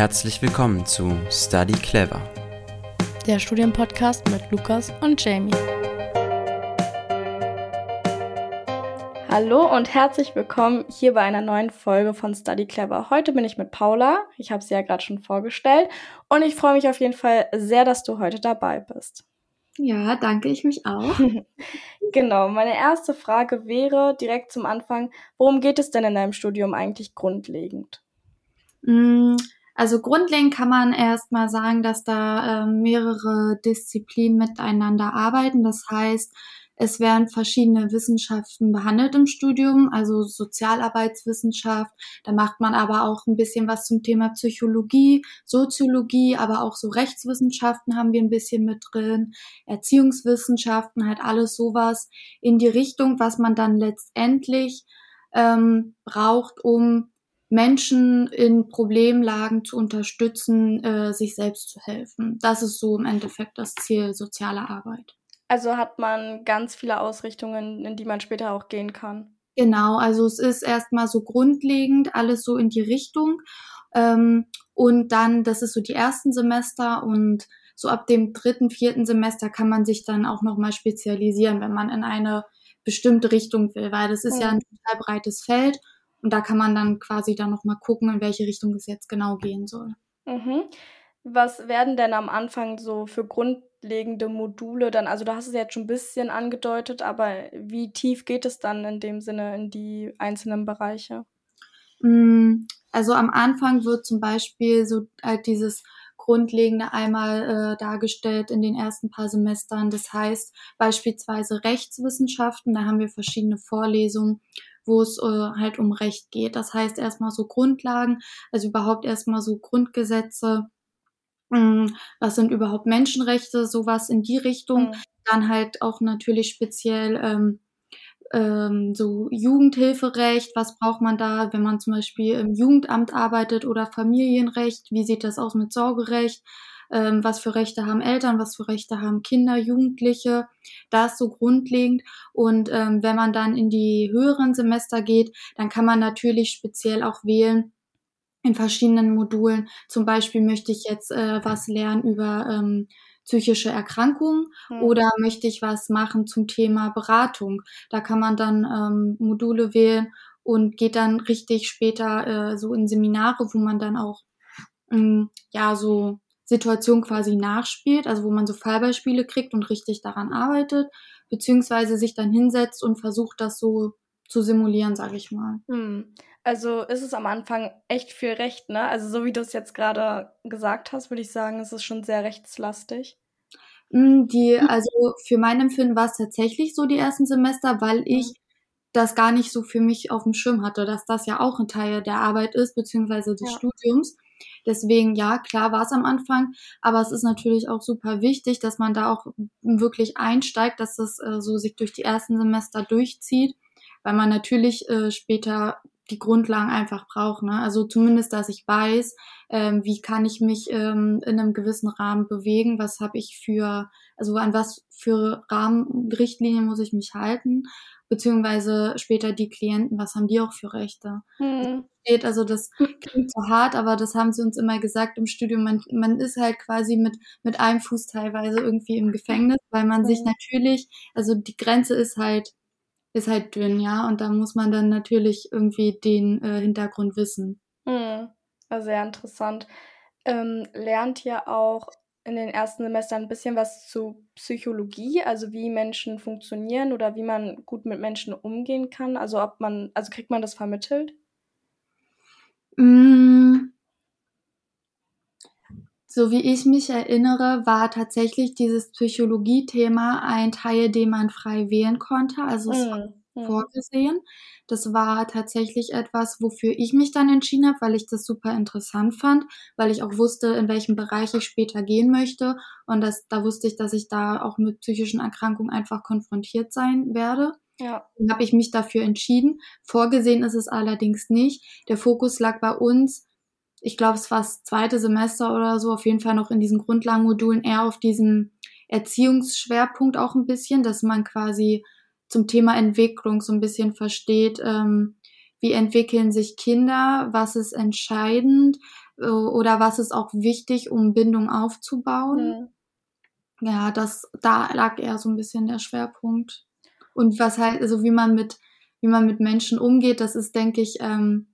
Herzlich willkommen zu Study Clever. Der Studienpodcast mit Lukas und Jamie. Hallo und herzlich willkommen hier bei einer neuen Folge von Study Clever. Heute bin ich mit Paula. Ich habe sie ja gerade schon vorgestellt und ich freue mich auf jeden Fall sehr, dass du heute dabei bist. Ja, danke, ich mich auch. genau, meine erste Frage wäre direkt zum Anfang, worum geht es denn in deinem Studium eigentlich grundlegend? Mm, also grundlegend kann man erstmal sagen, dass da äh, mehrere Disziplinen miteinander arbeiten. Das heißt, es werden verschiedene Wissenschaften behandelt im Studium, also Sozialarbeitswissenschaft. Da macht man aber auch ein bisschen was zum Thema Psychologie, Soziologie, aber auch so Rechtswissenschaften haben wir ein bisschen mit drin, Erziehungswissenschaften, halt alles sowas in die Richtung, was man dann letztendlich ähm, braucht, um Menschen in Problemlagen zu unterstützen, äh, sich selbst zu helfen. Das ist so im Endeffekt das Ziel sozialer Arbeit. Also hat man ganz viele Ausrichtungen, in die man später auch gehen kann. Genau, also es ist erstmal so grundlegend alles so in die Richtung. Ähm, und dann, das ist so die ersten Semester und so ab dem dritten, vierten Semester kann man sich dann auch nochmal spezialisieren, wenn man in eine bestimmte Richtung will, weil das ist mhm. ja ein total breites Feld und da kann man dann quasi dann nochmal gucken, in welche Richtung es jetzt genau gehen soll. Mhm. Was werden denn am Anfang so für grundlegende Module dann? Also du hast es jetzt schon ein bisschen angedeutet, aber wie tief geht es dann in dem Sinne in die einzelnen Bereiche? Mm, also am Anfang wird zum Beispiel so halt dieses Grundlegende einmal äh, dargestellt in den ersten paar Semestern. Das heißt beispielsweise Rechtswissenschaften, da haben wir verschiedene Vorlesungen, wo es äh, halt um Recht geht. Das heißt erstmal so Grundlagen, also überhaupt erstmal so Grundgesetze, hm, was sind überhaupt Menschenrechte, sowas in die Richtung. Mhm. Dann halt auch natürlich speziell ähm, ähm, so Jugendhilferecht, was braucht man da, wenn man zum Beispiel im Jugendamt arbeitet oder Familienrecht, wie sieht das aus mit Sorgerecht, ähm, was für Rechte haben Eltern, was für Rechte haben Kinder, Jugendliche, das so grundlegend. Und ähm, wenn man dann in die höheren Semester geht, dann kann man natürlich speziell auch wählen, in verschiedenen Modulen. Zum Beispiel möchte ich jetzt äh, was lernen über ähm, psychische Erkrankungen mhm. oder möchte ich was machen zum Thema Beratung. Da kann man dann ähm, Module wählen und geht dann richtig später äh, so in Seminare, wo man dann auch ähm, ja so Situation quasi nachspielt, also wo man so Fallbeispiele kriegt und richtig daran arbeitet, beziehungsweise sich dann hinsetzt und versucht, das so zu simulieren, sage ich mal. Hm. Also ist es am Anfang echt viel Recht, ne? Also so wie du es jetzt gerade gesagt hast, würde ich sagen, ist es schon sehr rechtslastig. Hm, die, also für mein Empfinden war es tatsächlich so die ersten Semester, weil ich mhm. das gar nicht so für mich auf dem Schirm hatte, dass das ja auch ein Teil der Arbeit ist, beziehungsweise des ja. Studiums. Deswegen, ja, klar war es am Anfang, aber es ist natürlich auch super wichtig, dass man da auch wirklich einsteigt, dass das äh, so sich durch die ersten Semester durchzieht, weil man natürlich äh, später die Grundlagen einfach braucht. Ne? Also zumindest, dass ich weiß, ähm, wie kann ich mich ähm, in einem gewissen Rahmen bewegen, was habe ich für, also an was für Rahmenrichtlinien muss ich mich halten, beziehungsweise später die Klienten, was haben die auch für Rechte. Hm. Also das klingt so hart, aber das haben sie uns immer gesagt im Studium. Man, man ist halt quasi mit, mit einem Fuß teilweise irgendwie im Gefängnis, weil man hm. sich natürlich, also die Grenze ist halt ist halt dünn, ja. Und da muss man dann natürlich irgendwie den äh, Hintergrund wissen. Hm. Sehr interessant. Ähm, lernt ihr auch in den ersten Semestern ein bisschen was zu Psychologie, also wie Menschen funktionieren oder wie man gut mit Menschen umgehen kann? Also ob man, also kriegt man das vermittelt? Mm. So wie ich mich erinnere, war tatsächlich dieses Psychologie-Thema ein Teil, den man frei wählen konnte. Also es mm vorgesehen. Das war tatsächlich etwas, wofür ich mich dann entschieden habe, weil ich das super interessant fand, weil ich auch wusste, in welchem Bereich ich später gehen möchte. Und das, da wusste ich, dass ich da auch mit psychischen Erkrankungen einfach konfrontiert sein werde. Ja. Dann habe ich mich dafür entschieden. Vorgesehen ist es allerdings nicht. Der Fokus lag bei uns, ich glaube, es war das zweite Semester oder so, auf jeden Fall noch in diesen Grundlagenmodulen eher auf diesem Erziehungsschwerpunkt auch ein bisschen, dass man quasi zum Thema Entwicklung so ein bisschen versteht, ähm, wie entwickeln sich Kinder, was ist entscheidend, äh, oder was ist auch wichtig, um Bindung aufzubauen. Mhm. Ja, das, da lag eher so ein bisschen der Schwerpunkt. Und was halt, also wie man mit, wie man mit Menschen umgeht, das ist, denke ich, ähm,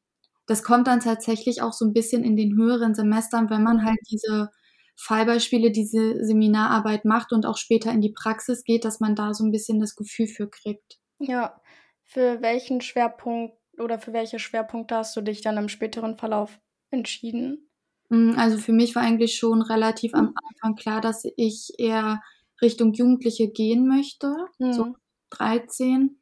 das kommt dann tatsächlich auch so ein bisschen in den höheren Semestern, wenn man halt diese Fallbeispiele, diese Seminararbeit macht und auch später in die Praxis geht, dass man da so ein bisschen das Gefühl für kriegt. Ja, für welchen Schwerpunkt oder für welche Schwerpunkte hast du dich dann im späteren Verlauf entschieden? Mm, also für mich war eigentlich schon relativ am Anfang klar, dass ich eher Richtung Jugendliche gehen möchte, mhm. so 13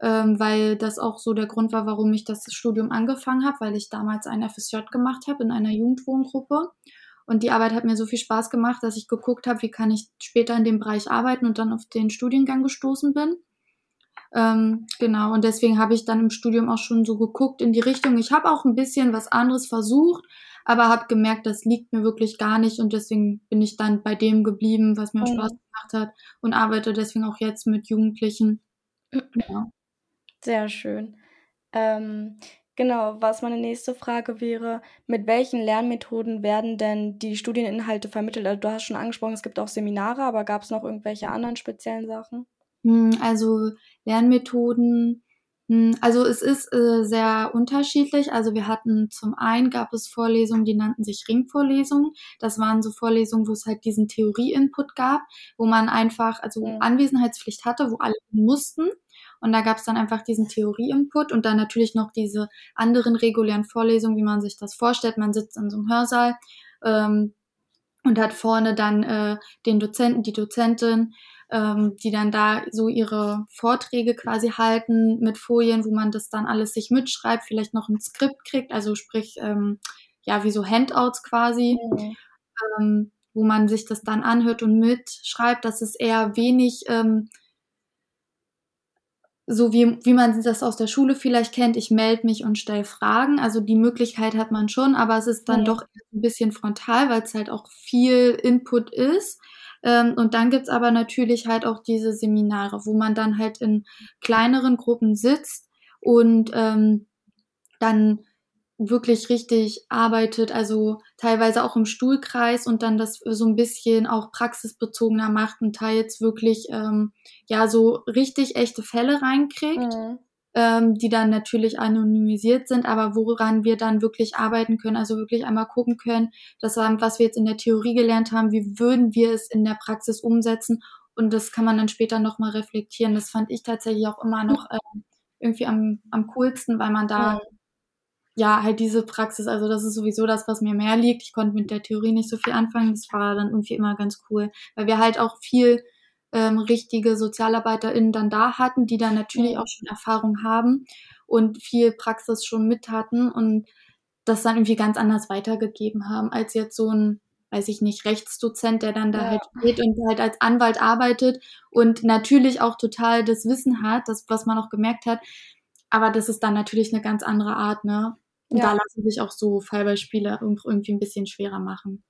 ähm, weil das auch so der Grund war, warum ich das Studium angefangen habe, weil ich damals ein FSJ gemacht habe in einer Jugendwohngruppe. Und die Arbeit hat mir so viel Spaß gemacht, dass ich geguckt habe, wie kann ich später in dem Bereich arbeiten und dann auf den Studiengang gestoßen bin. Ähm, genau, und deswegen habe ich dann im Studium auch schon so geguckt in die Richtung. Ich habe auch ein bisschen was anderes versucht, aber habe gemerkt, das liegt mir wirklich gar nicht und deswegen bin ich dann bei dem geblieben, was mir mhm. Spaß gemacht hat und arbeite deswegen auch jetzt mit Jugendlichen. Ja. Sehr schön. Ähm, genau, was meine nächste Frage wäre, mit welchen Lernmethoden werden denn die Studieninhalte vermittelt? Also du hast schon angesprochen, es gibt auch Seminare, aber gab es noch irgendwelche anderen speziellen Sachen? Hm, also Lernmethoden, hm, also es ist äh, sehr unterschiedlich. Also wir hatten zum einen gab es Vorlesungen, die nannten sich Ringvorlesungen. Das waren so Vorlesungen, wo es halt diesen Theorie-Input gab, wo man einfach also mhm. Anwesenheitspflicht hatte, wo alle mussten. Und da gab es dann einfach diesen Theorie-Input und dann natürlich noch diese anderen regulären Vorlesungen, wie man sich das vorstellt. Man sitzt in so einem Hörsaal ähm, und hat vorne dann äh, den Dozenten, die Dozentin, ähm, die dann da so ihre Vorträge quasi halten mit Folien, wo man das dann alles sich mitschreibt, vielleicht noch ein Skript kriegt, also sprich, ähm, ja, wie so Handouts quasi. Mhm. Ähm, wo man sich das dann anhört und mitschreibt, das ist eher wenig ähm, so wie, wie man das aus der Schule vielleicht kennt, ich melde mich und stelle Fragen. Also die Möglichkeit hat man schon, aber es ist dann ja. doch ein bisschen frontal, weil es halt auch viel Input ist. Ähm, und dann gibt's aber natürlich halt auch diese Seminare, wo man dann halt in kleineren Gruppen sitzt und ähm, dann wirklich richtig arbeitet, also teilweise auch im Stuhlkreis und dann das so ein bisschen auch praxisbezogener macht und teils wirklich ähm, ja so richtig echte Fälle reinkriegt, mhm. ähm, die dann natürlich anonymisiert sind, aber woran wir dann wirklich arbeiten können, also wirklich einmal gucken können, das was wir jetzt in der Theorie gelernt haben, wie würden wir es in der Praxis umsetzen und das kann man dann später nochmal reflektieren. Das fand ich tatsächlich auch immer noch äh, irgendwie am, am coolsten, weil man da mhm ja, halt diese Praxis, also das ist sowieso das, was mir mehr liegt. Ich konnte mit der Theorie nicht so viel anfangen. Das war dann irgendwie immer ganz cool, weil wir halt auch viel ähm, richtige SozialarbeiterInnen dann da hatten, die dann natürlich auch schon Erfahrung haben und viel Praxis schon mit hatten und das dann irgendwie ganz anders weitergegeben haben, als jetzt so ein, weiß ich nicht, Rechtsdozent, der dann da ja. halt steht und halt als Anwalt arbeitet und natürlich auch total das Wissen hat, das, was man auch gemerkt hat. Aber das ist dann natürlich eine ganz andere Art, ne? Und ja. da lassen sich auch so Fallbeispiele irgendwie ein bisschen schwerer machen.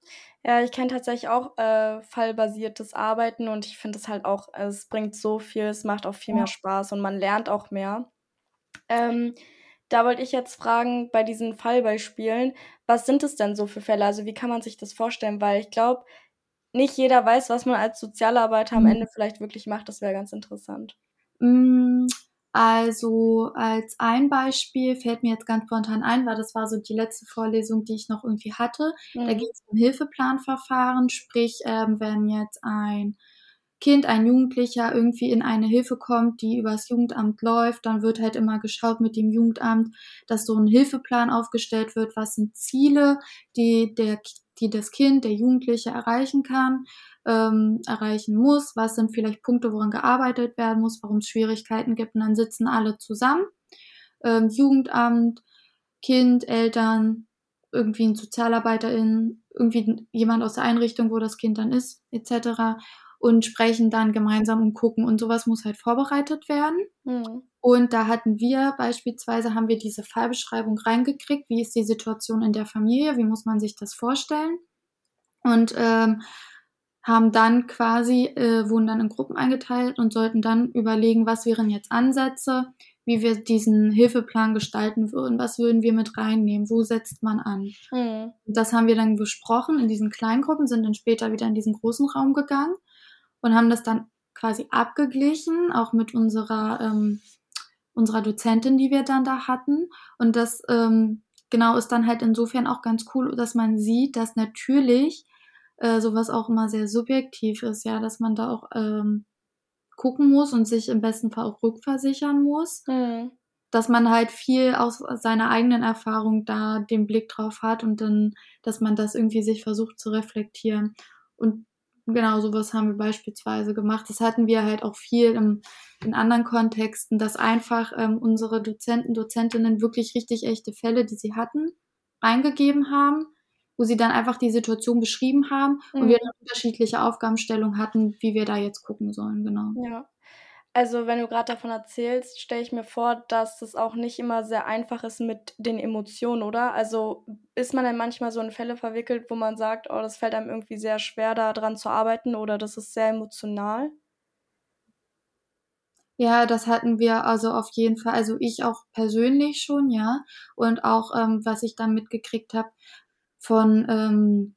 Ja, ich kenne tatsächlich auch äh, fallbasiertes Arbeiten und ich finde es halt auch, es bringt so viel, es macht auch viel ja. mehr Spaß und man lernt auch mehr. Ähm, da wollte ich jetzt fragen, bei diesen Fallbeispielen, was sind es denn so für Fälle? Also wie kann man sich das vorstellen? Weil ich glaube, nicht jeder weiß, was man als Sozialarbeiter mhm. am Ende vielleicht wirklich macht. Das wäre ganz interessant. Also als ein Beispiel fällt mir jetzt ganz spontan ein, weil das war so die letzte Vorlesung, die ich noch irgendwie hatte. Mhm. Da geht es um Hilfeplanverfahren, sprich, ähm, wenn jetzt ein Kind, ein Jugendlicher irgendwie in eine Hilfe kommt, die übers Jugendamt läuft, dann wird halt immer geschaut mit dem Jugendamt, dass so ein Hilfeplan aufgestellt wird, was sind Ziele, die der die das Kind, der Jugendliche erreichen kann ähm, erreichen muss, was sind vielleicht Punkte, woran gearbeitet werden muss, warum es Schwierigkeiten gibt. Und dann sitzen alle zusammen, ähm, Jugendamt, Kind, Eltern, irgendwie ein Sozialarbeiterin, irgendwie jemand aus der Einrichtung, wo das Kind dann ist, etc. Und sprechen dann gemeinsam und gucken. Und sowas muss halt vorbereitet werden. Mhm. Und da hatten wir beispielsweise, haben wir diese Fallbeschreibung reingekriegt. Wie ist die Situation in der Familie? Wie muss man sich das vorstellen? Und ähm, haben dann quasi, äh, wurden dann in Gruppen eingeteilt und sollten dann überlegen, was wären jetzt Ansätze, wie wir diesen Hilfeplan gestalten würden, was würden wir mit reinnehmen, wo setzt man an. Mhm. Das haben wir dann besprochen in diesen kleinen Gruppen, sind dann später wieder in diesen großen Raum gegangen und haben das dann quasi abgeglichen, auch mit unserer, ähm, unserer Dozentin, die wir dann da hatten. Und das ähm, genau ist dann halt insofern auch ganz cool, dass man sieht, dass natürlich äh, sowas auch immer sehr subjektiv ist, ja, dass man da auch ähm, gucken muss und sich im besten Fall auch rückversichern muss. Mhm. Dass man halt viel aus seiner eigenen Erfahrung da den Blick drauf hat und dann, dass man das irgendwie sich versucht zu reflektieren. Und genau sowas haben wir beispielsweise gemacht. Das hatten wir halt auch viel im, in anderen Kontexten, dass einfach ähm, unsere Dozenten, Dozentinnen wirklich richtig echte Fälle, die sie hatten, eingegeben haben wo sie dann einfach die Situation beschrieben haben mhm. und wir eine unterschiedliche Aufgabenstellung hatten, wie wir da jetzt gucken sollen, genau. Ja. Also wenn du gerade davon erzählst, stelle ich mir vor, dass es auch nicht immer sehr einfach ist mit den Emotionen, oder? Also ist man dann manchmal so in Fälle verwickelt, wo man sagt, oh, das fällt einem irgendwie sehr schwer, daran zu arbeiten oder das ist sehr emotional? Ja, das hatten wir also auf jeden Fall, also ich auch persönlich schon, ja. Und auch, ähm, was ich dann mitgekriegt habe, von ähm,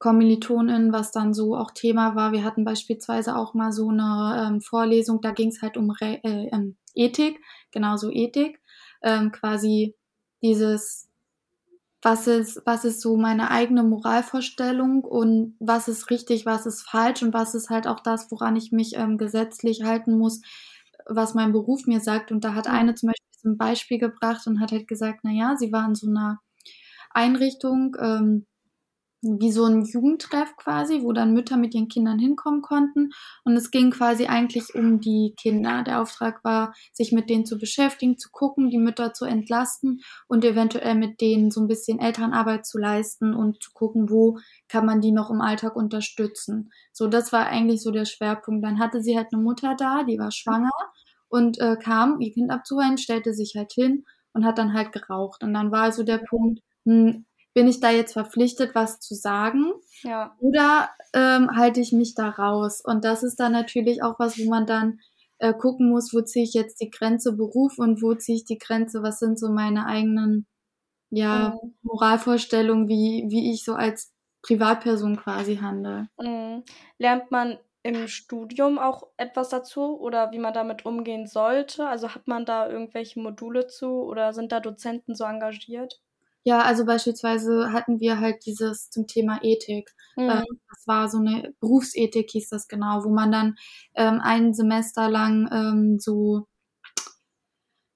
Kommilitonen, was dann so auch Thema war. Wir hatten beispielsweise auch mal so eine ähm, Vorlesung, da ging es halt um Re äh, ähm, Ethik, genauso Ethik, ähm, quasi dieses, was ist, was ist so meine eigene Moralvorstellung und was ist richtig, was ist falsch und was ist halt auch das, woran ich mich ähm, gesetzlich halten muss, was mein Beruf mir sagt. Und da hat eine zum Beispiel ein Beispiel gebracht und hat halt gesagt, na ja, sie war in so einer Einrichtung, ähm, wie so ein Jugendtreff quasi, wo dann Mütter mit ihren Kindern hinkommen konnten. Und es ging quasi eigentlich um die Kinder. Der Auftrag war, sich mit denen zu beschäftigen, zu gucken, die Mütter zu entlasten und eventuell mit denen so ein bisschen Elternarbeit zu leisten und zu gucken, wo kann man die noch im Alltag unterstützen. So, das war eigentlich so der Schwerpunkt. Dann hatte sie halt eine Mutter da, die war schwanger und äh, kam, ihr Kind abzuholen, stellte sich halt hin und hat dann halt geraucht. Und dann war also der Punkt, hm, bin ich da jetzt verpflichtet, was zu sagen? Ja. Oder ähm, halte ich mich da raus? Und das ist dann natürlich auch was, wo man dann äh, gucken muss, wo ziehe ich jetzt die Grenze Beruf und wo ziehe ich die Grenze, was sind so meine eigenen ja, mhm. Moralvorstellungen, wie, wie ich so als Privatperson quasi handle. Mhm. Lernt man im Studium auch etwas dazu oder wie man damit umgehen sollte? Also hat man da irgendwelche Module zu oder sind da Dozenten so engagiert? Ja, also beispielsweise hatten wir halt dieses zum Thema Ethik. Mhm. Ähm, das war so eine Berufsethik, hieß das genau, wo man dann ähm, ein Semester lang ähm, so,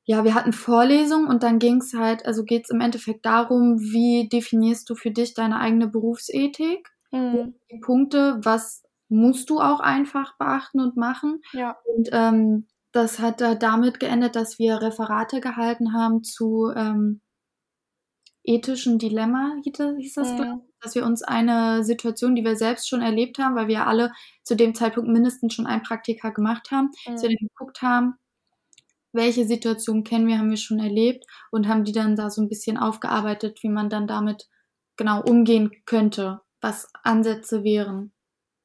ja, wir hatten Vorlesungen und dann ging es halt, also geht es im Endeffekt darum, wie definierst du für dich deine eigene Berufsethik? Mhm. Die Punkte, was musst du auch einfach beachten und machen? Ja. Und ähm, das hat da damit geendet, dass wir Referate gehalten haben zu ähm, ethischen Dilemma, hieß das, ja. dass wir uns eine Situation, die wir selbst schon erlebt haben, weil wir alle zu dem Zeitpunkt mindestens schon ein Praktika gemacht haben, ja. dass wir dann geguckt haben, welche Situation kennen wir, haben wir schon erlebt und haben die dann da so ein bisschen aufgearbeitet, wie man dann damit genau umgehen könnte, was Ansätze wären.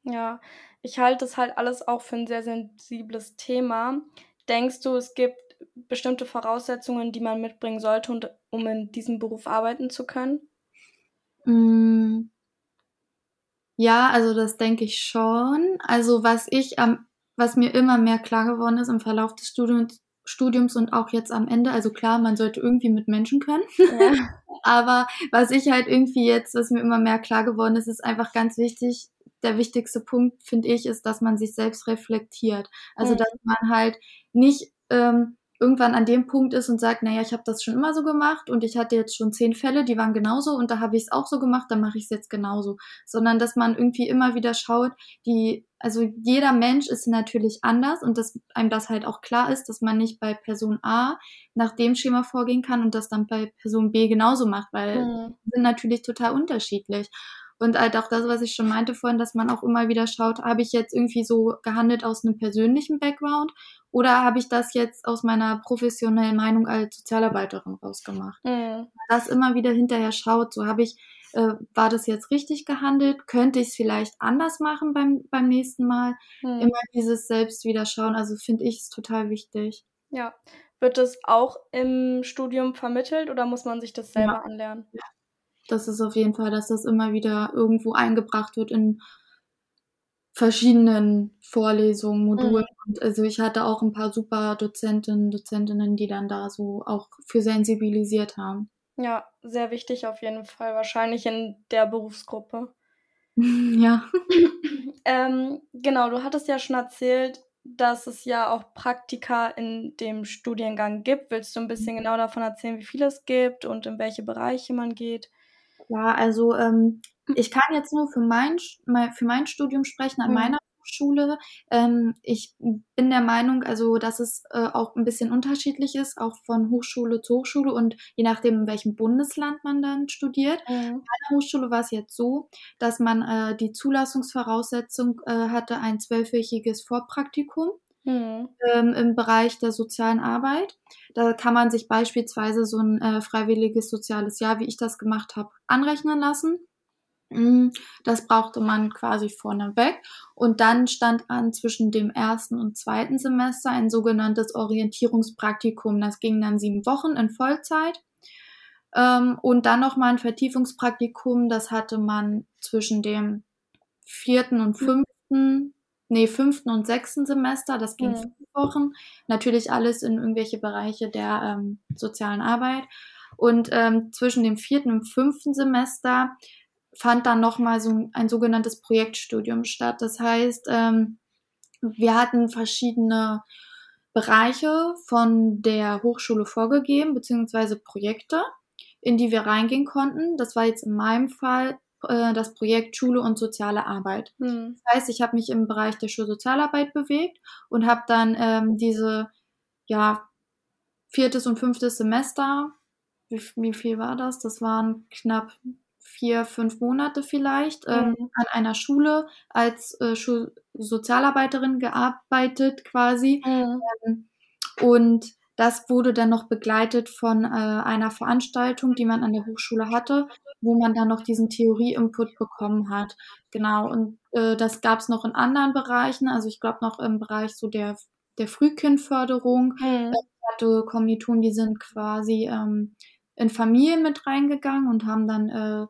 Ja, ich halte das halt alles auch für ein sehr sensibles Thema. Denkst du, es gibt bestimmte Voraussetzungen, die man mitbringen sollte, um in diesem Beruf arbeiten zu können? Mm. Ja, also das denke ich schon. Also was ich am, was mir immer mehr klar geworden ist im Verlauf des Studiums, Studiums und auch jetzt am Ende, also klar, man sollte irgendwie mit Menschen können. Ja. Aber was ich halt irgendwie jetzt, was mir immer mehr klar geworden ist, ist einfach ganz wichtig. Der wichtigste Punkt, finde ich, ist, dass man sich selbst reflektiert. Also, mhm. dass man halt nicht ähm, irgendwann an dem Punkt ist und sagt, naja, ich habe das schon immer so gemacht und ich hatte jetzt schon zehn Fälle, die waren genauso und da habe ich es auch so gemacht, dann mache ich es jetzt genauso. Sondern dass man irgendwie immer wieder schaut, die, also jeder Mensch ist natürlich anders und dass einem das halt auch klar ist, dass man nicht bei Person A nach dem Schema vorgehen kann und das dann bei Person B genauso macht, weil mhm. sind natürlich total unterschiedlich. Und halt auch das, was ich schon meinte vorhin, dass man auch immer wieder schaut, habe ich jetzt irgendwie so gehandelt aus einem persönlichen Background oder habe ich das jetzt aus meiner professionellen Meinung als Sozialarbeiterin rausgemacht? Mhm. Das immer wieder hinterher schaut, so habe ich, äh, war das jetzt richtig gehandelt? Könnte ich es vielleicht anders machen beim, beim nächsten Mal? Mhm. Immer dieses Selbst wieder schauen, also finde ich es total wichtig. Ja. Wird das auch im Studium vermittelt oder muss man sich das selber ja. anlernen? Das ist auf jeden Fall, dass das immer wieder irgendwo eingebracht wird in verschiedenen Vorlesungen, Modulen. Mhm. Und also ich hatte auch ein paar super Dozentinnen, Dozentinnen, die dann da so auch für sensibilisiert haben. Ja, sehr wichtig auf jeden Fall, wahrscheinlich in der Berufsgruppe. ja. ähm, genau, du hattest ja schon erzählt, dass es ja auch Praktika in dem Studiengang gibt. Willst du ein bisschen genau davon erzählen, wie viele es gibt und in welche Bereiche man geht? Ja, also ähm, ich kann jetzt nur für mein, für mein Studium sprechen an mhm. meiner Hochschule. Ähm, ich bin der Meinung, also dass es äh, auch ein bisschen unterschiedlich ist, auch von Hochschule zu Hochschule und je nachdem, in welchem Bundesland man dann studiert. Mhm. Bei meiner Hochschule war es jetzt so, dass man äh, die Zulassungsvoraussetzung äh, hatte, ein zwölfwöchiges Vorpraktikum. Mhm. Ähm, im Bereich der sozialen Arbeit. Da kann man sich beispielsweise so ein äh, freiwilliges soziales Jahr, wie ich das gemacht habe, anrechnen lassen. Mm, das brauchte man quasi vorneweg. Und dann stand an zwischen dem ersten und zweiten Semester ein sogenanntes Orientierungspraktikum. Das ging dann sieben Wochen in Vollzeit. Ähm, und dann nochmal ein Vertiefungspraktikum. Das hatte man zwischen dem vierten und fünften, nee, fünften und sechsten Semester. Das ging mhm. fünf Wochen. Natürlich alles in irgendwelche Bereiche der ähm, sozialen Arbeit. Und ähm, zwischen dem vierten und fünften Semester fand dann nochmal so ein sogenanntes Projektstudium statt. Das heißt, ähm, wir hatten verschiedene Bereiche von der Hochschule vorgegeben, beziehungsweise Projekte, in die wir reingehen konnten. Das war jetzt in meinem Fall äh, das Projekt Schule und soziale Arbeit. Mhm. Das heißt, ich habe mich im Bereich der Schulsozialarbeit bewegt und habe dann ähm, diese, ja, viertes und fünftes Semester, wie, wie viel war das? Das waren knapp vier, fünf Monate vielleicht ähm, mhm. an einer Schule als äh, Schulsozialarbeiterin gearbeitet quasi. Mhm. Ähm, und das wurde dann noch begleitet von äh, einer Veranstaltung, die man an der Hochschule hatte, wo man dann noch diesen Theorie-Input bekommen hat. Genau, und äh, das gab es noch in anderen Bereichen, also ich glaube noch im Bereich so der, der Frühkindförderung. Mhm. Ich hatte Kommilitonen, die sind quasi ähm, in Familien mit reingegangen und haben dann äh,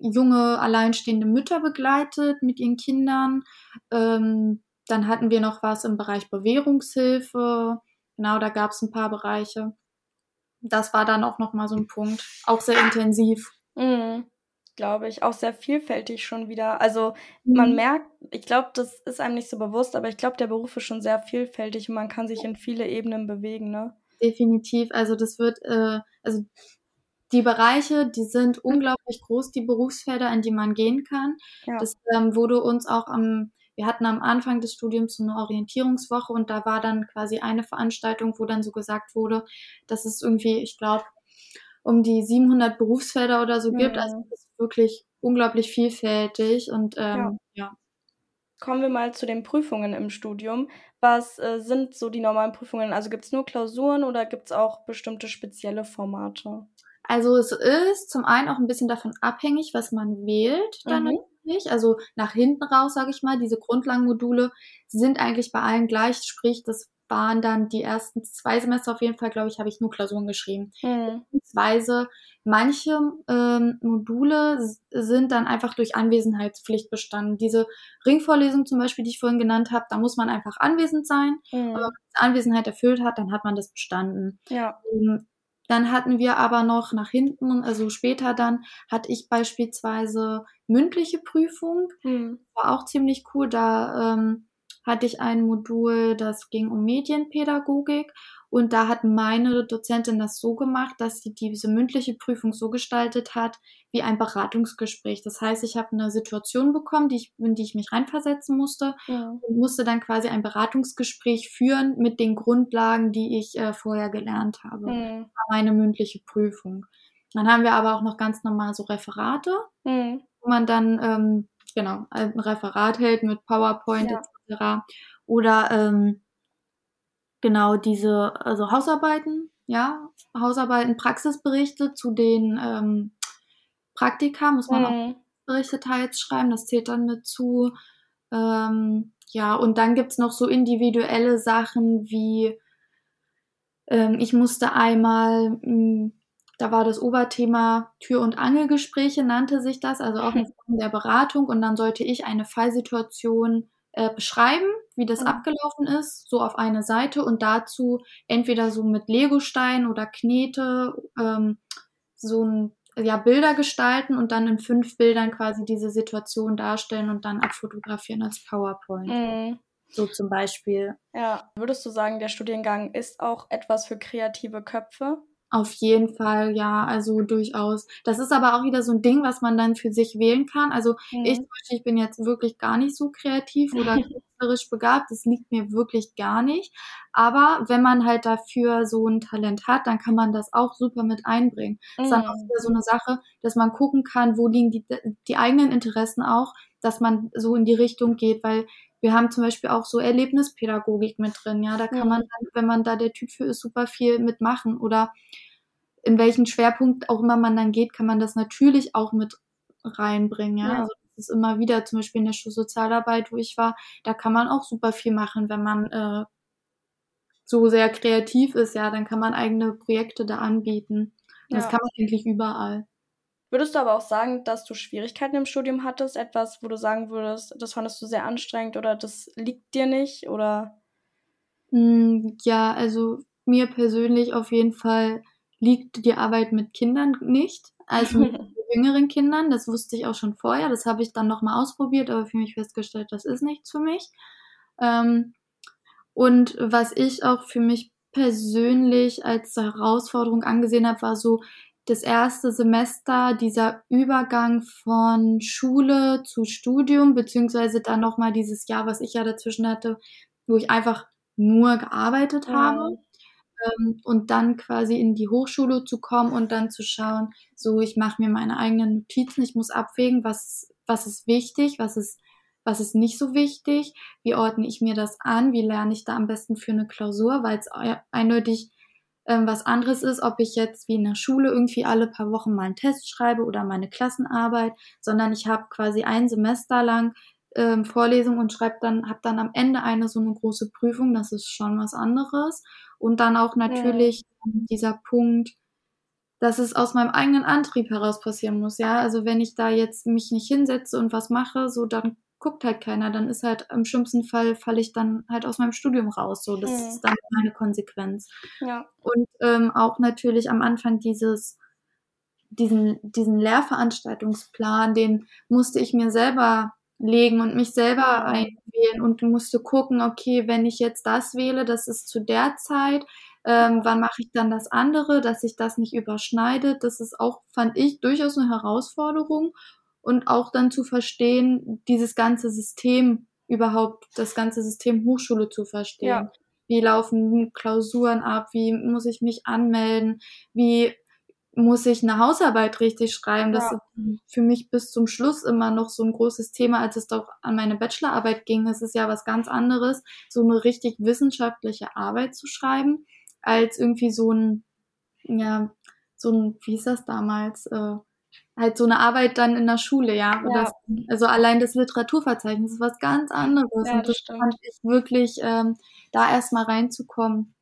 junge, alleinstehende Mütter begleitet mit ihren Kindern. Ähm, dann hatten wir noch was im Bereich Bewährungshilfe. Genau, da gab es ein paar Bereiche. Das war dann auch nochmal so ein Punkt. Auch sehr intensiv. Mhm, glaube ich. Auch sehr vielfältig schon wieder. Also mhm. man merkt, ich glaube, das ist einem nicht so bewusst, aber ich glaube, der Beruf ist schon sehr vielfältig und man kann sich in viele Ebenen bewegen, ne? Definitiv. Also das wird, äh, also die Bereiche, die sind unglaublich groß, die Berufsfelder, in die man gehen kann. Ja. Das ähm, wurde uns auch am, wir hatten am Anfang des Studiums so eine Orientierungswoche und da war dann quasi eine Veranstaltung, wo dann so gesagt wurde, dass es irgendwie, ich glaube, um die 700 Berufsfelder oder so gibt. Also es ist wirklich unglaublich vielfältig und ähm, ja. ja. Kommen wir mal zu den Prüfungen im Studium. Was äh, sind so die normalen Prüfungen? Also gibt es nur Klausuren oder gibt es auch bestimmte spezielle Formate? Also es ist zum einen auch ein bisschen davon abhängig, was man wählt dann mhm. natürlich. Also nach hinten raus, sage ich mal, diese Grundlagenmodule sind eigentlich bei allen gleich, sprich, das waren dann die ersten zwei Semester auf jeden Fall, glaube ich, habe ich nur Klausuren geschrieben. Mhm. Beziehungsweise manche ähm, Module sind dann einfach durch Anwesenheitspflicht bestanden. Diese Ringvorlesung zum Beispiel, die ich vorhin genannt habe, da muss man einfach anwesend sein. Mhm. Aber wenn man Anwesenheit erfüllt hat, dann hat man das bestanden. Ja. Ähm, dann hatten wir aber noch nach hinten, also später dann, hatte ich beispielsweise mündliche Prüfung. Mhm. War auch ziemlich cool. Da ähm, hatte ich ein Modul, das ging um Medienpädagogik und da hat meine Dozentin das so gemacht, dass sie diese mündliche Prüfung so gestaltet hat wie ein Beratungsgespräch. Das heißt, ich habe eine Situation bekommen, die ich, in die ich mich reinversetzen musste ja. und musste dann quasi ein Beratungsgespräch führen mit den Grundlagen, die ich äh, vorher gelernt habe. Mhm. Meine mündliche Prüfung. Dann haben wir aber auch noch ganz normal so Referate. Mhm. wo man dann ähm, genau ein Referat hält mit PowerPoint ja. etc. Oder ähm, genau diese also Hausarbeiten, ja, Hausarbeiten, Praxisberichte zu den ähm, Praktika muss man mhm. auch Berichte teils schreiben, das zählt dann mit zu. Ähm, ja, und dann gibt's noch so individuelle Sachen wie ähm, ich musste einmal mh, hm, da war das Oberthema Tür- und Angelgespräche, nannte sich das, also auch in Form der Beratung. Und dann sollte ich eine Fallsituation äh, beschreiben, wie das mhm. abgelaufen ist, so auf eine Seite und dazu entweder so mit Legostein oder Knete ähm, so ein ja, Bilder gestalten und dann in fünf Bildern quasi diese Situation darstellen und dann abfotografieren als PowerPoint. Mhm. So zum Beispiel. Ja, würdest du sagen, der Studiengang ist auch etwas für kreative Köpfe? Auf jeden Fall, ja, also durchaus. Das ist aber auch wieder so ein Ding, was man dann für sich wählen kann. Also mhm. ich, ich bin jetzt wirklich gar nicht so kreativ oder künstlerisch begabt. Das liegt mir wirklich gar nicht. Aber wenn man halt dafür so ein Talent hat, dann kann man das auch super mit einbringen. Das ist dann auch wieder so mhm. eine Sache, dass man gucken kann, wo liegen die, die eigenen Interessen auch, dass man so in die Richtung geht, weil wir haben zum Beispiel auch so Erlebnispädagogik mit drin, ja. Da kann man dann, wenn man da der Typ für ist, super viel mitmachen. Oder in welchen Schwerpunkt auch immer man dann geht, kann man das natürlich auch mit reinbringen, ja. ja. Also das ist immer wieder, zum Beispiel in der Schulsozialarbeit, wo ich war, da kann man auch super viel machen, wenn man äh, so sehr kreativ ist, ja, dann kann man eigene Projekte da anbieten. Ja. Das kann man eigentlich überall. Würdest du aber auch sagen, dass du Schwierigkeiten im Studium hattest? Etwas, wo du sagen würdest, das fandest du sehr anstrengend oder das liegt dir nicht? Oder? Mm, ja, also mir persönlich auf jeden Fall liegt die Arbeit mit Kindern nicht. Also mit jüngeren Kindern. Das wusste ich auch schon vorher. Das habe ich dann nochmal ausprobiert, aber für mich festgestellt, das ist nichts für mich. Ähm, und was ich auch für mich persönlich als Herausforderung angesehen habe, war so das erste Semester, dieser Übergang von Schule zu Studium, beziehungsweise dann nochmal dieses Jahr, was ich ja dazwischen hatte, wo ich einfach nur gearbeitet habe. Ähm, und dann quasi in die Hochschule zu kommen und dann zu schauen, so ich mache mir meine eigenen Notizen, ich muss abwägen, was, was ist wichtig, was ist, was ist nicht so wichtig, wie ordne ich mir das an, wie lerne ich da am besten für eine Klausur, weil es eindeutig ähm, was anderes ist, ob ich jetzt wie in der Schule irgendwie alle paar Wochen mal einen Test schreibe oder meine Klassenarbeit, sondern ich habe quasi ein Semester lang ähm, Vorlesung und schreibe dann, habe dann am Ende eine so eine große Prüfung, das ist schon was anderes. Und dann auch natürlich ja. dieser Punkt, dass es aus meinem eigenen Antrieb heraus passieren muss, ja. Also wenn ich da jetzt mich nicht hinsetze und was mache, so dann guckt halt keiner, dann ist halt im schlimmsten Fall falle ich dann halt aus meinem Studium raus. So, das mhm. ist dann meine Konsequenz. Ja. Und ähm, auch natürlich am Anfang dieses diesen, diesen Lehrveranstaltungsplan, den musste ich mir selber legen und mich selber einwählen und musste gucken, okay, wenn ich jetzt das wähle, das ist zu der Zeit, ähm, wann mache ich dann das andere, dass sich das nicht überschneidet. Das ist auch, fand ich, durchaus eine Herausforderung und auch dann zu verstehen, dieses ganze System überhaupt, das ganze System Hochschule zu verstehen. Ja. Wie laufen Klausuren ab? Wie muss ich mich anmelden? Wie muss ich eine Hausarbeit richtig schreiben? Das ja. ist für mich bis zum Schluss immer noch so ein großes Thema, als es doch an meine Bachelorarbeit ging. Es ist ja was ganz anderes, so eine richtig wissenschaftliche Arbeit zu schreiben, als irgendwie so ein, ja, so ein, wie hieß das damals, äh, halt so eine Arbeit dann in der Schule, ja. ja. Das, also allein das Literaturverzeichnis ist was ganz anderes. Ja, und das stimmt. fand ich wirklich, ähm, da erstmal reinzukommen,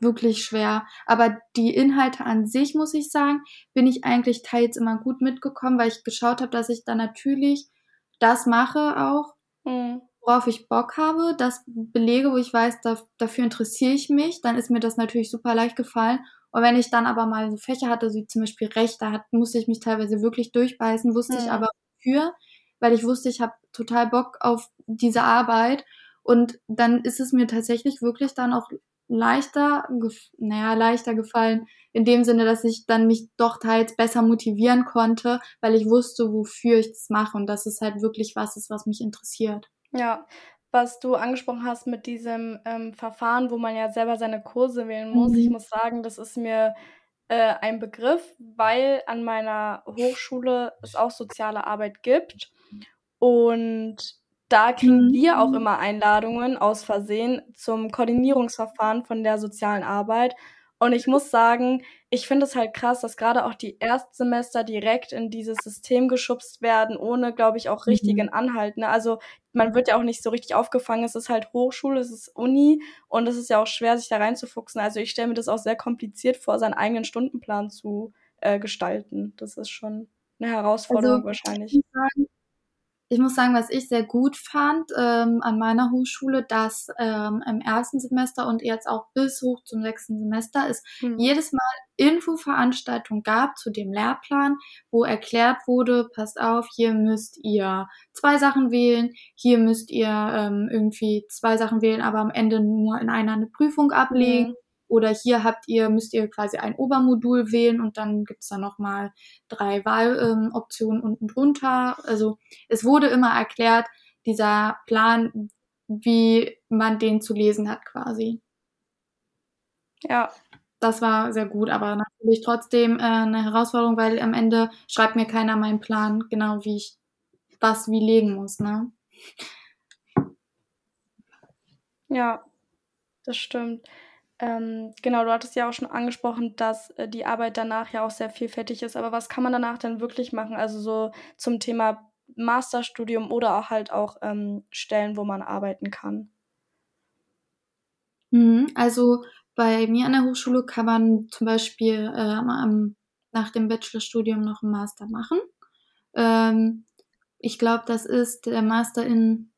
wirklich schwer. Aber die Inhalte an sich, muss ich sagen, bin ich eigentlich teils immer gut mitgekommen, weil ich geschaut habe, dass ich da natürlich das mache auch, mhm. worauf ich Bock habe, das belege, wo ich weiß, da, dafür interessiere ich mich, dann ist mir das natürlich super leicht gefallen. Und wenn ich dann aber mal so Fächer hatte, wie zum Beispiel Recht, da hat, musste ich mich teilweise wirklich durchbeißen, wusste mhm. ich aber für, weil ich wusste, ich habe total Bock auf diese Arbeit. Und dann ist es mir tatsächlich wirklich dann auch leichter, naja, leichter gefallen, in dem Sinne, dass ich dann mich doch teils besser motivieren konnte, weil ich wusste, wofür ich das mache und dass es halt wirklich was ist, was mich interessiert. Ja, was du angesprochen hast mit diesem ähm, Verfahren, wo man ja selber seine Kurse wählen muss. Mhm. Ich muss sagen, das ist mir äh, ein Begriff, weil an meiner Hochschule es auch soziale Arbeit gibt. Und da kriegen mhm. wir auch immer Einladungen aus Versehen zum Koordinierungsverfahren von der sozialen Arbeit. Und ich muss sagen, ich finde es halt krass, dass gerade auch die Erstsemester direkt in dieses System geschubst werden, ohne, glaube ich, auch richtigen mhm. Anhalt. Ne? Also man wird ja auch nicht so richtig aufgefangen. Es ist halt Hochschule, es ist Uni und es ist ja auch schwer, sich da reinzufuchsen. Also ich stelle mir das auch sehr kompliziert vor, seinen eigenen Stundenplan zu äh, gestalten. Das ist schon eine Herausforderung also, wahrscheinlich. Ich sagen, ich muss sagen, was ich sehr gut fand ähm, an meiner Hochschule, dass ähm, im ersten Semester und jetzt auch bis hoch zum sechsten Semester es mhm. jedes Mal Infoveranstaltungen gab zu dem Lehrplan, wo erklärt wurde, passt auf, hier müsst ihr zwei Sachen wählen, hier müsst ihr ähm, irgendwie zwei Sachen wählen, aber am Ende nur in einer eine Prüfung ablegen. Mhm. Oder hier habt ihr, müsst ihr quasi ein Obermodul wählen und dann gibt's da nochmal drei Wahloptionen ähm, unten drunter. Also es wurde immer erklärt, dieser Plan, wie man den zu lesen hat quasi. Ja. Das war sehr gut, aber natürlich trotzdem äh, eine Herausforderung, weil am Ende schreibt mir keiner meinen Plan, genau wie ich was wie legen muss, ne? Ja, das stimmt. Ähm, genau, du hattest ja auch schon angesprochen, dass äh, die Arbeit danach ja auch sehr vielfältig ist. Aber was kann man danach denn wirklich machen? Also so zum Thema Masterstudium oder auch halt auch ähm, Stellen, wo man arbeiten kann. Mhm, also bei mir an der Hochschule kann man zum Beispiel äh, nach dem Bachelorstudium noch einen Master machen. Ähm, ich glaube, das ist der Master in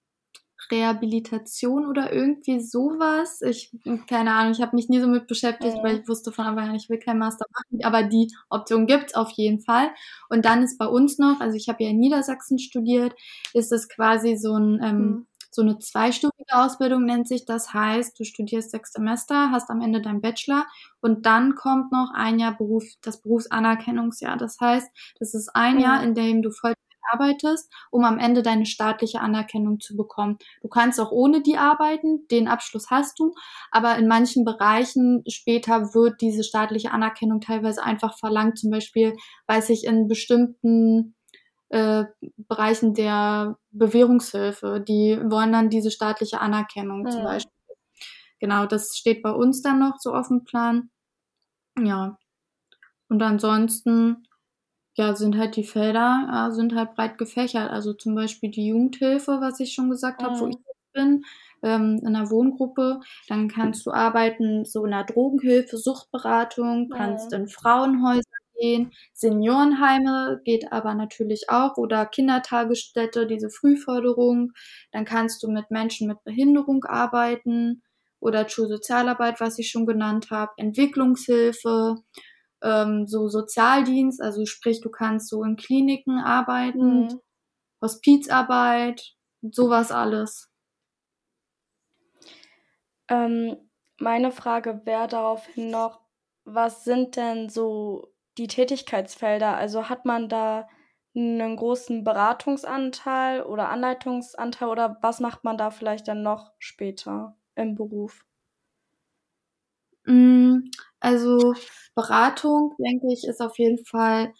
Rehabilitation oder irgendwie sowas. Ich, keine Ahnung, ich habe mich nie so mit beschäftigt, weil ich wusste von Anfang an, ich will kein Master machen, aber die Option gibt's auf jeden Fall. Und dann ist bei uns noch, also ich habe ja in Niedersachsen studiert, ist es quasi so ein ähm, mhm. so eine zweistufige Ausbildung nennt sich das. Heißt, du studierst sechs Semester, hast am Ende dein Bachelor und dann kommt noch ein Jahr Beruf, das Berufsanerkennungsjahr. Das heißt, das ist ein mhm. Jahr, in dem du voll arbeitest, um am Ende deine staatliche Anerkennung zu bekommen. Du kannst auch ohne die arbeiten, den Abschluss hast du, aber in manchen Bereichen später wird diese staatliche Anerkennung teilweise einfach verlangt. Zum Beispiel weiß ich in bestimmten äh, Bereichen der Bewährungshilfe, die wollen dann diese staatliche Anerkennung ja. zum Beispiel. Genau, das steht bei uns dann noch so auf dem Plan. Ja. Und ansonsten ja, sind halt die Felder, äh, sind halt breit gefächert. Also zum Beispiel die Jugendhilfe, was ich schon gesagt habe, wo mhm. ich bin, ähm, in einer Wohngruppe. Dann kannst du arbeiten so in der Drogenhilfe, Suchtberatung, kannst mhm. in Frauenhäuser gehen, Seniorenheime geht aber natürlich auch oder Kindertagesstätte, diese Frühförderung. Dann kannst du mit Menschen mit Behinderung arbeiten oder Schulsozialarbeit, was ich schon genannt habe, Entwicklungshilfe ähm, so Sozialdienst, also sprich, du kannst so in Kliniken arbeiten, mhm. Hospizarbeit, sowas alles. Ähm, meine Frage wäre daraufhin noch, was sind denn so die Tätigkeitsfelder? Also hat man da einen großen Beratungsanteil oder Anleitungsanteil oder was macht man da vielleicht dann noch später im Beruf? Mm, also Beratung, denke ich, ist auf jeden Fall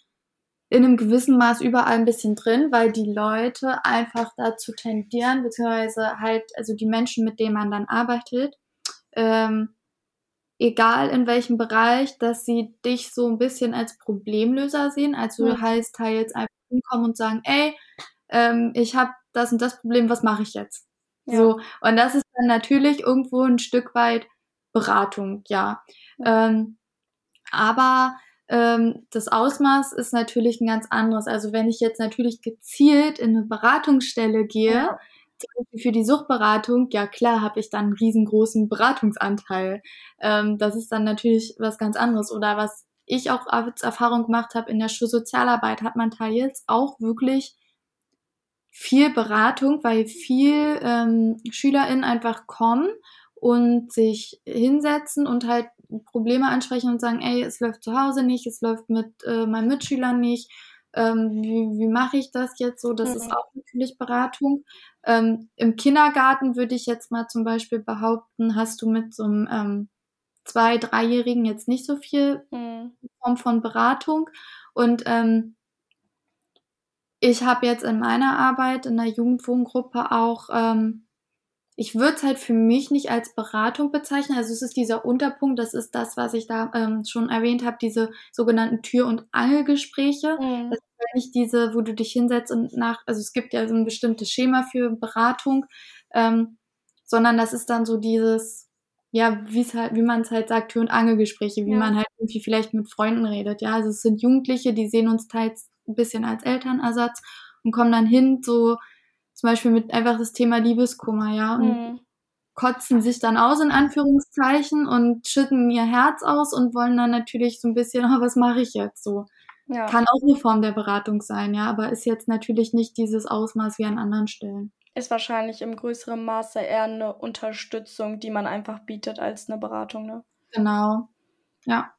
in einem gewissen Maß überall ein bisschen drin, weil die Leute einfach dazu tendieren, beziehungsweise halt, also die Menschen, mit denen man dann arbeitet, ähm, egal in welchem Bereich, dass sie dich so ein bisschen als Problemlöser sehen. Also mhm. heißt halt jetzt einfach hinkommen und sagen, ey, ähm, ich habe das und das Problem, was mache ich jetzt? Ja. So, und das ist dann natürlich irgendwo ein Stück weit Beratung, ja. Ähm, aber ähm, das Ausmaß ist natürlich ein ganz anderes. Also wenn ich jetzt natürlich gezielt in eine Beratungsstelle gehe, ja. für die Suchtberatung, ja klar, habe ich dann einen riesengroßen Beratungsanteil. Ähm, das ist dann natürlich was ganz anderes. Oder was ich auch als Erfahrung gemacht habe in der Schulsozialarbeit, hat man teils auch wirklich viel Beratung, weil viel ähm, SchülerInnen einfach kommen und sich hinsetzen und halt Probleme ansprechen und sagen, ey, es läuft zu Hause nicht, es läuft mit äh, meinen Mitschülern nicht, ähm, wie, wie mache ich das jetzt so? Das mhm. ist auch natürlich Beratung. Ähm, Im Kindergarten würde ich jetzt mal zum Beispiel behaupten, hast du mit so einem ähm, zwei-, dreijährigen jetzt nicht so viel mhm. Form von Beratung. Und ähm, ich habe jetzt in meiner Arbeit in der Jugendwohngruppe auch, ähm, ich würde es halt für mich nicht als Beratung bezeichnen. Also es ist dieser Unterpunkt, das ist das, was ich da ähm, schon erwähnt habe, diese sogenannten Tür- und Angelgespräche. Mhm. Das ist nicht diese, wo du dich hinsetzt und nach, also es gibt ja so ein bestimmtes Schema für Beratung, ähm, sondern das ist dann so dieses, ja, wie es halt, wie man es halt sagt, Tür- und Angelgespräche, wie ja. man halt irgendwie vielleicht mit Freunden redet. Ja, also es sind Jugendliche, die sehen uns teils ein bisschen als Elternersatz und kommen dann hin, so zum Beispiel mit einfach das Thema Liebeskummer, ja, und mhm. kotzen sich dann aus in Anführungszeichen und schütten ihr Herz aus und wollen dann natürlich so ein bisschen, oh, was mache ich jetzt so? Ja. Kann auch eine Form der Beratung sein, ja, aber ist jetzt natürlich nicht dieses Ausmaß wie an anderen Stellen. Ist wahrscheinlich im größeren Maße eher eine Unterstützung, die man einfach bietet als eine Beratung, ne? Genau. Ja.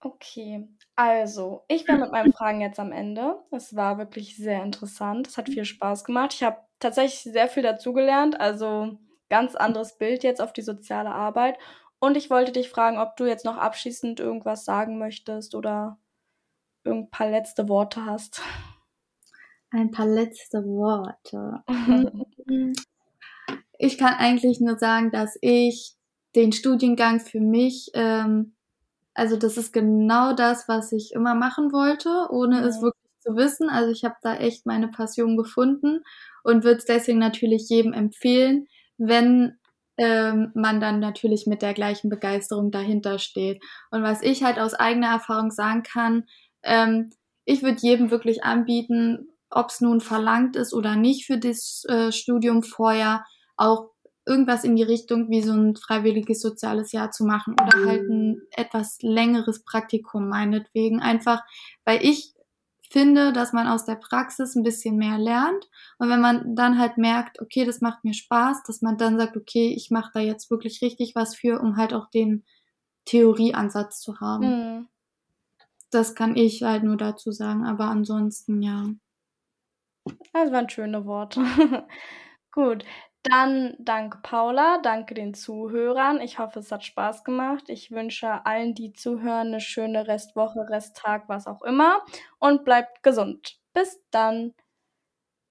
Okay, also, ich bin mit meinen Fragen jetzt am Ende. Es war wirklich sehr interessant. Es hat viel Spaß gemacht. Ich habe tatsächlich sehr viel dazugelernt. Also, ganz anderes Bild jetzt auf die soziale Arbeit. Und ich wollte dich fragen, ob du jetzt noch abschließend irgendwas sagen möchtest oder ein paar letzte Worte hast. Ein paar letzte Worte. ich kann eigentlich nur sagen, dass ich den Studiengang für mich ähm, also das ist genau das, was ich immer machen wollte, ohne ja. es wirklich zu wissen. Also ich habe da echt meine Passion gefunden und würde es deswegen natürlich jedem empfehlen, wenn ähm, man dann natürlich mit der gleichen Begeisterung dahinter steht. Und was ich halt aus eigener Erfahrung sagen kann, ähm, ich würde jedem wirklich anbieten, ob es nun verlangt ist oder nicht für das äh, Studium vorher, auch irgendwas in die Richtung wie so ein freiwilliges soziales Jahr zu machen oder halt ein etwas längeres Praktikum meinetwegen. Einfach, weil ich finde, dass man aus der Praxis ein bisschen mehr lernt. Und wenn man dann halt merkt, okay, das macht mir Spaß, dass man dann sagt, okay, ich mache da jetzt wirklich richtig was für, um halt auch den Theorieansatz zu haben. Mhm. Das kann ich halt nur dazu sagen, aber ansonsten ja. Das waren schöne Worte. Gut, dann danke Paula, danke den Zuhörern. Ich hoffe, es hat Spaß gemacht. Ich wünsche allen, die zuhören, eine schöne Restwoche, Resttag, was auch immer. Und bleibt gesund. Bis dann.